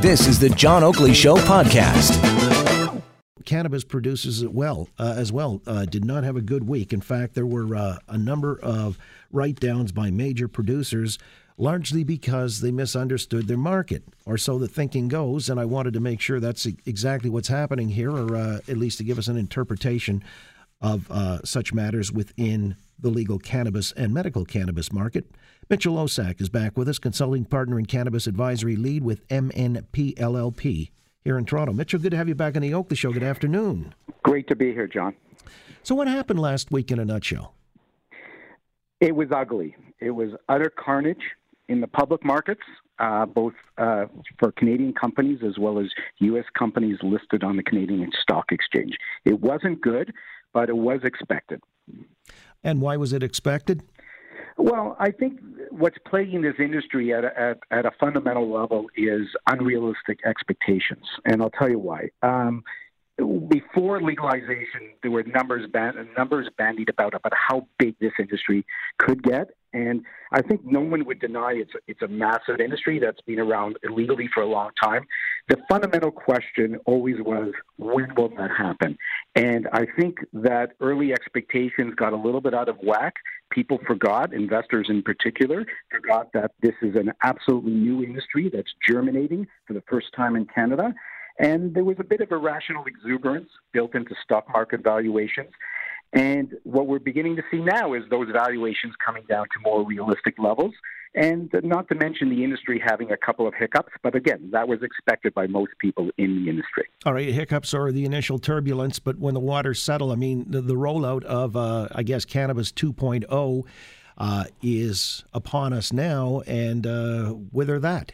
This is the John Oakley Show podcast. Cannabis producers as well, uh, as well uh, did not have a good week. In fact, there were uh, a number of write downs by major producers, largely because they misunderstood their market, or so the thinking goes. And I wanted to make sure that's exactly what's happening here, or uh, at least to give us an interpretation of uh, such matters within the legal cannabis and medical cannabis market. Mitchell Osak is back with us, consulting partner and cannabis advisory lead with MNPLLP here in Toronto. Mitchell, good to have you back on the Oakley Show. Good afternoon. Great to be here, John. So, what happened last week in a nutshell? It was ugly. It was utter carnage in the public markets, uh, both uh, for Canadian companies as well as U.S. companies listed on the Canadian Stock Exchange. It wasn't good, but it was expected. And why was it expected? Well, I think what's plaguing this industry at a, at, at a fundamental level is unrealistic expectations, and I'll tell you why. Um, before legalization, there were numbers numbers bandied about about how big this industry could get, and I think no one would deny it's it's a massive industry that's been around illegally for a long time. The fundamental question always was when will that happen? And I think that early expectations got a little bit out of whack. People forgot, investors in particular, forgot that this is an absolutely new industry that's germinating for the first time in Canada. And there was a bit of irrational exuberance built into stock market valuations. And what we're beginning to see now is those valuations coming down to more realistic levels. And not to mention the industry having a couple of hiccups. But again, that was expected by most people in the industry. All right, hiccups are the initial turbulence. But when the waters settle, I mean, the, the rollout of, uh, I guess, Cannabis 2.0 uh, is upon us now. And uh, whither that?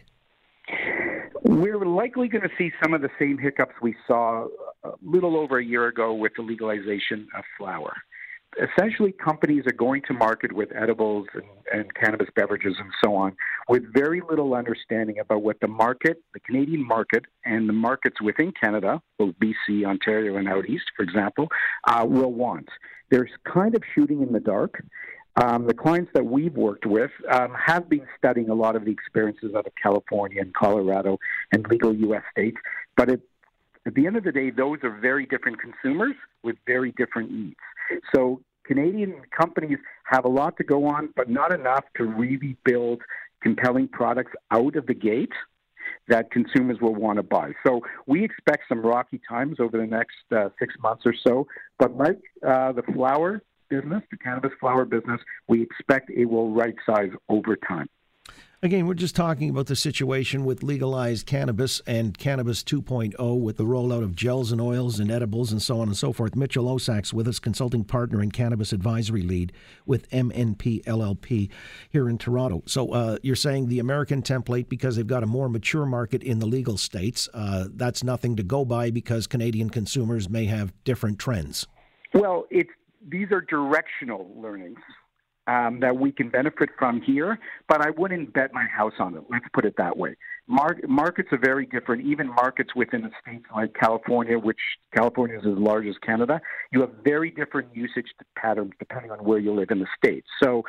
We're likely going to see some of the same hiccups we saw a little over a year ago with the legalization of flower. Essentially, companies are going to market with edibles and, and cannabis beverages and so on with very little understanding about what the market, the Canadian market, and the markets within Canada, both BC, Ontario, and out east, for example, uh, will want. They're kind of shooting in the dark. Um, the clients that we've worked with um, have been studying a lot of the experiences out of California and Colorado and legal U.S. states, but it, at the end of the day, those are very different consumers with very different needs. So Canadian companies have a lot to go on, but not enough to really build compelling products out of the gate that consumers will want to buy. So we expect some rocky times over the next uh, six months or so. But like uh, the flower business, the cannabis flower business, we expect it will right size over time. Again, we're just talking about the situation with legalized cannabis and cannabis 2.0 with the rollout of gels and oils and edibles and so on and so forth. Mitchell Osak's with us, consulting partner and cannabis advisory lead with MNP LLP here in Toronto. So uh, you're saying the American template, because they've got a more mature market in the legal states, uh, that's nothing to go by because Canadian consumers may have different trends. Well, it's these are directional learnings um, that we can benefit from here, but I wouldn't bet my house on it. Let's put it that way. Mar- markets are very different. Even markets within a state like California, which California is as large as Canada, you have very different usage patterns depending on where you live in the state. So,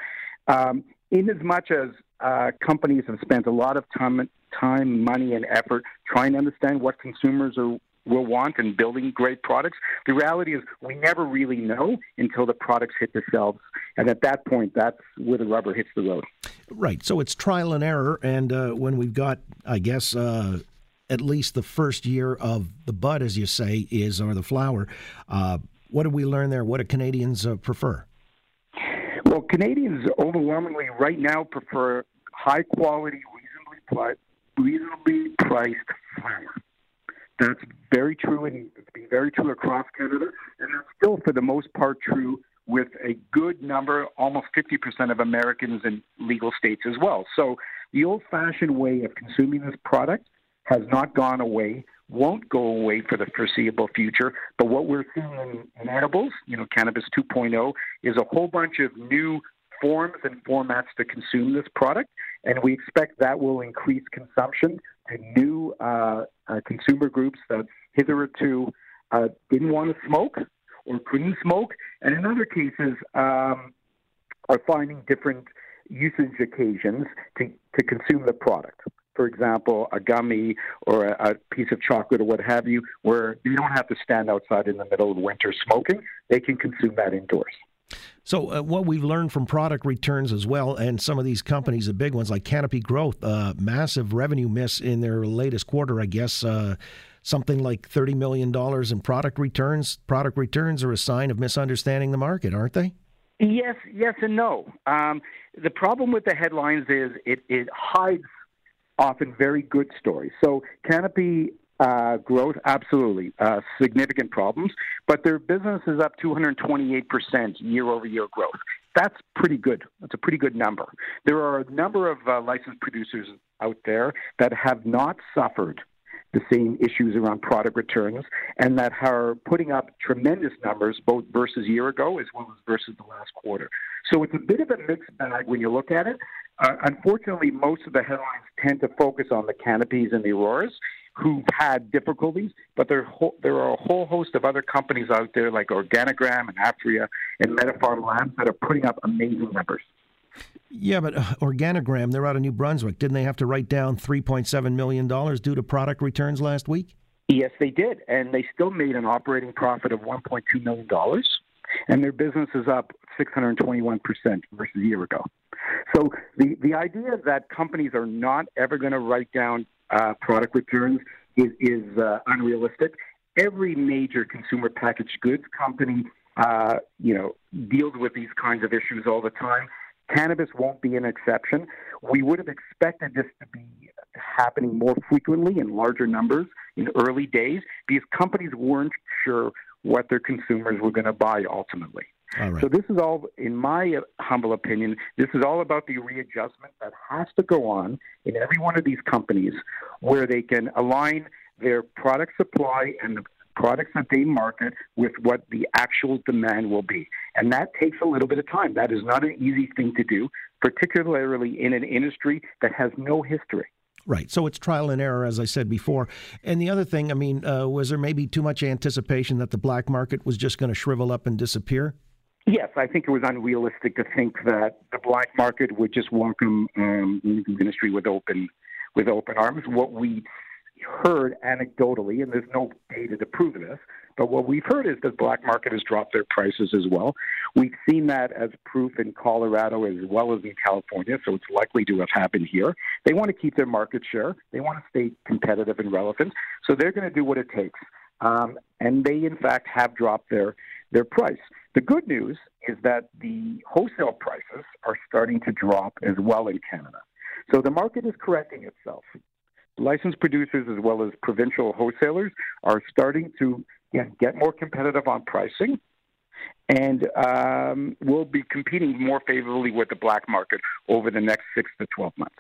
um, in as much as uh, companies have spent a lot of time, time, money, and effort trying to understand what consumers are will want and building great products. The reality is we never really know until the products hit the shelves. And at that point, that's where the rubber hits the road. Right. So it's trial and error. And uh, when we've got, I guess, uh, at least the first year of the bud, as you say, is, or the flower, uh, what do we learn there? What do Canadians uh, prefer? Well, Canadians overwhelmingly right now prefer high quality, reasonably, reasonably priced flower. That's very true, and it's been very true across Canada, and that's still, for the most part, true with a good number, almost 50% of Americans in legal states as well. So the old fashioned way of consuming this product has not gone away, won't go away for the foreseeable future. But what we're seeing in, in edibles, you know, Cannabis 2.0, is a whole bunch of new forms and formats to consume this product, and we expect that will increase consumption to new uh, uh, consumer groups that hitherto uh, didn't want to smoke or couldn't smoke, and in other cases um, are finding different usage occasions to, to consume the product. for example, a gummy or a, a, piece of chocolate or what have you, where you don't have to stand outside in the middle of winter smoking. They can consume that indoors. So, uh, what we've learned from product returns as well, and some of these companies, the big ones like Canopy Growth, uh, massive revenue miss in their latest quarter, I guess. Uh, something like $30 million in product returns. Product returns are a sign of misunderstanding the market, aren't they? Yes, yes, and no. Um, the problem with the headlines is it, it hides often very good stories. So Canopy uh, growth, absolutely, uh, significant problems, but their business is up 228% year over year growth. That's pretty good. That's a pretty good number. There are a number of uh, licensed producers out there that have not suffered the same issues around product returns and that are putting up tremendous numbers both versus year ago as well as versus the last quarter. So it's a bit of a mixed bag when you look at it. Uh, unfortunately, most of the headlines tend to focus on the canopies and the auroras who've had difficulties, but there, ho- there are a whole host of other companies out there like Organigram and Aphria and MediPharm Labs that are putting up amazing numbers. Yeah, but uh, Organigram, they're out of New Brunswick. Didn't they have to write down $3.7 million due to product returns last week? Yes, they did. And they still made an operating profit of $1.2 million. And their business is up 621% versus a year ago. So the, the idea that companies are not ever going to write down uh, product returns is, is uh, unrealistic. Every major consumer packaged goods company, uh, you know, deals with these kinds of issues all the time. Cannabis won't be an exception. We would have expected this to be happening more frequently in larger numbers in early days because companies weren't sure what their consumers were going to buy ultimately. So this is all, in my humble opinion, this is all about the readjustment that has to go on in every one of these companies where they can align their product supply and the products that they market with what the actual demand will be. And that takes a little bit of time. That is not an easy thing to do, particularly in an industry that has no history. Right. So it's trial and error, as I said before. And the other thing, I mean, uh, was there maybe too much anticipation that the black market was just going to shrivel up and disappear? Yes, I think it was unrealistic to think that the black market would just welcome um, the industry with open with open arms. What we heard anecdotally, and there's no data to prove this, but what we've heard is that black market has dropped their prices as well. We've seen that as proof in Colorado as well as in California, so it's likely to have happened here. They want to keep their market share. They want to stay competitive and relevant, so they're going to do what it takes. Um, and they, in fact, have dropped their their price. The good news is that the wholesale prices are starting to drop as well in Canada. So the market is correcting itself licensed producers as well as provincial wholesalers are starting to yeah, get more competitive on pricing and um, will be competing more favorably with the black market over the next six to 12 months.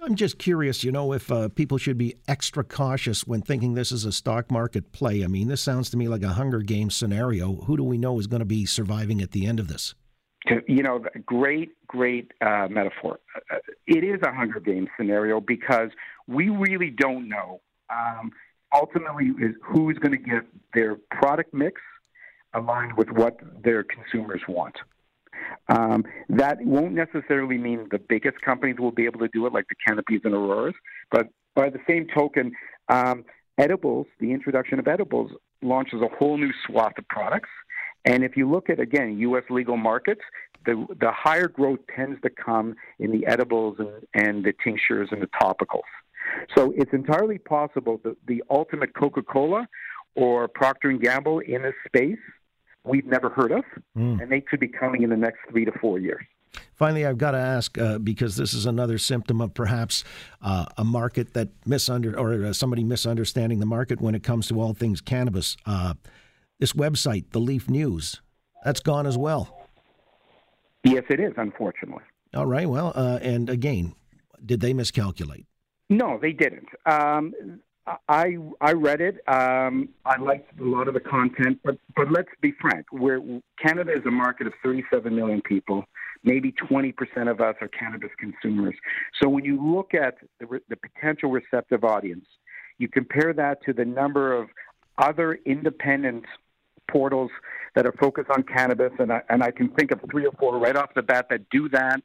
I'm just curious, you know, if uh, people should be extra cautious when thinking this is a stock market play. I mean, this sounds to me like a Hunger Games scenario. Who do we know is going to be surviving at the end of this? You know, great, great uh, metaphor. Uh, it is a Hunger Games scenario because we really don't know um, ultimately is who's going to get their product mix aligned with what their consumers want. Um, that won't necessarily mean the biggest companies will be able to do it, like the Canopies and Auroras, but by the same token, um, edibles, the introduction of edibles, launches a whole new swath of products. And if you look at again U.S. legal markets, the the higher growth tends to come in the edibles and, and the tinctures and the topicals. So it's entirely possible that the ultimate Coca-Cola or Procter and Gamble in this space we've never heard of, mm. and they could be coming in the next three to four years. Finally, I've got to ask uh, because this is another symptom of perhaps uh, a market that misunder or uh, somebody misunderstanding the market when it comes to all things cannabis. Uh, this website, the Leaf News, that's gone as well. Yes, it is. Unfortunately. All right. Well, uh, and again, did they miscalculate? No, they didn't. Um, I I read it. Um, I liked a lot of the content, but but let's be frank. Where Canada is a market of 37 million people, maybe 20 percent of us are cannabis consumers. So when you look at the, the potential receptive audience, you compare that to the number of other independent portals that are focused on cannabis, and I, and I can think of three or four right off the bat that do that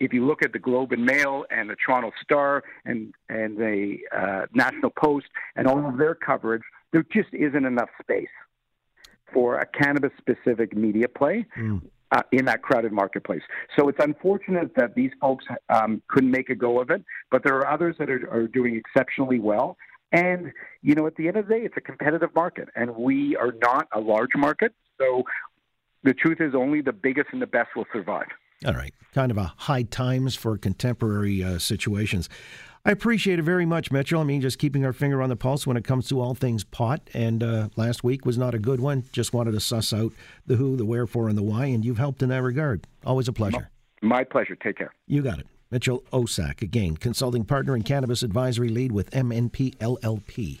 if you look at the Globe and Mail and the Toronto Star and and the uh, National Post and all of their coverage, there just isn't enough space for a cannabis specific media play. Mm. Uh, in that crowded marketplace. So it's unfortunate that these folks um, couldn't make a go of it, but there are others that are, are doing exceptionally well. And, you know, at the end of the day, it's a competitive market, and we are not a large market. So the truth is, only the biggest and the best will survive. All right. Kind of a high times for contemporary uh, situations. I appreciate it very much, Mitchell. I mean, just keeping our finger on the pulse when it comes to all things pot. And uh, last week was not a good one. Just wanted to suss out the who, the wherefore, and the why, and you've helped in that regard. Always a pleasure. My pleasure. Take care. You got it. Mitchell Osak, again, consulting partner and cannabis advisory lead with MNP LLP.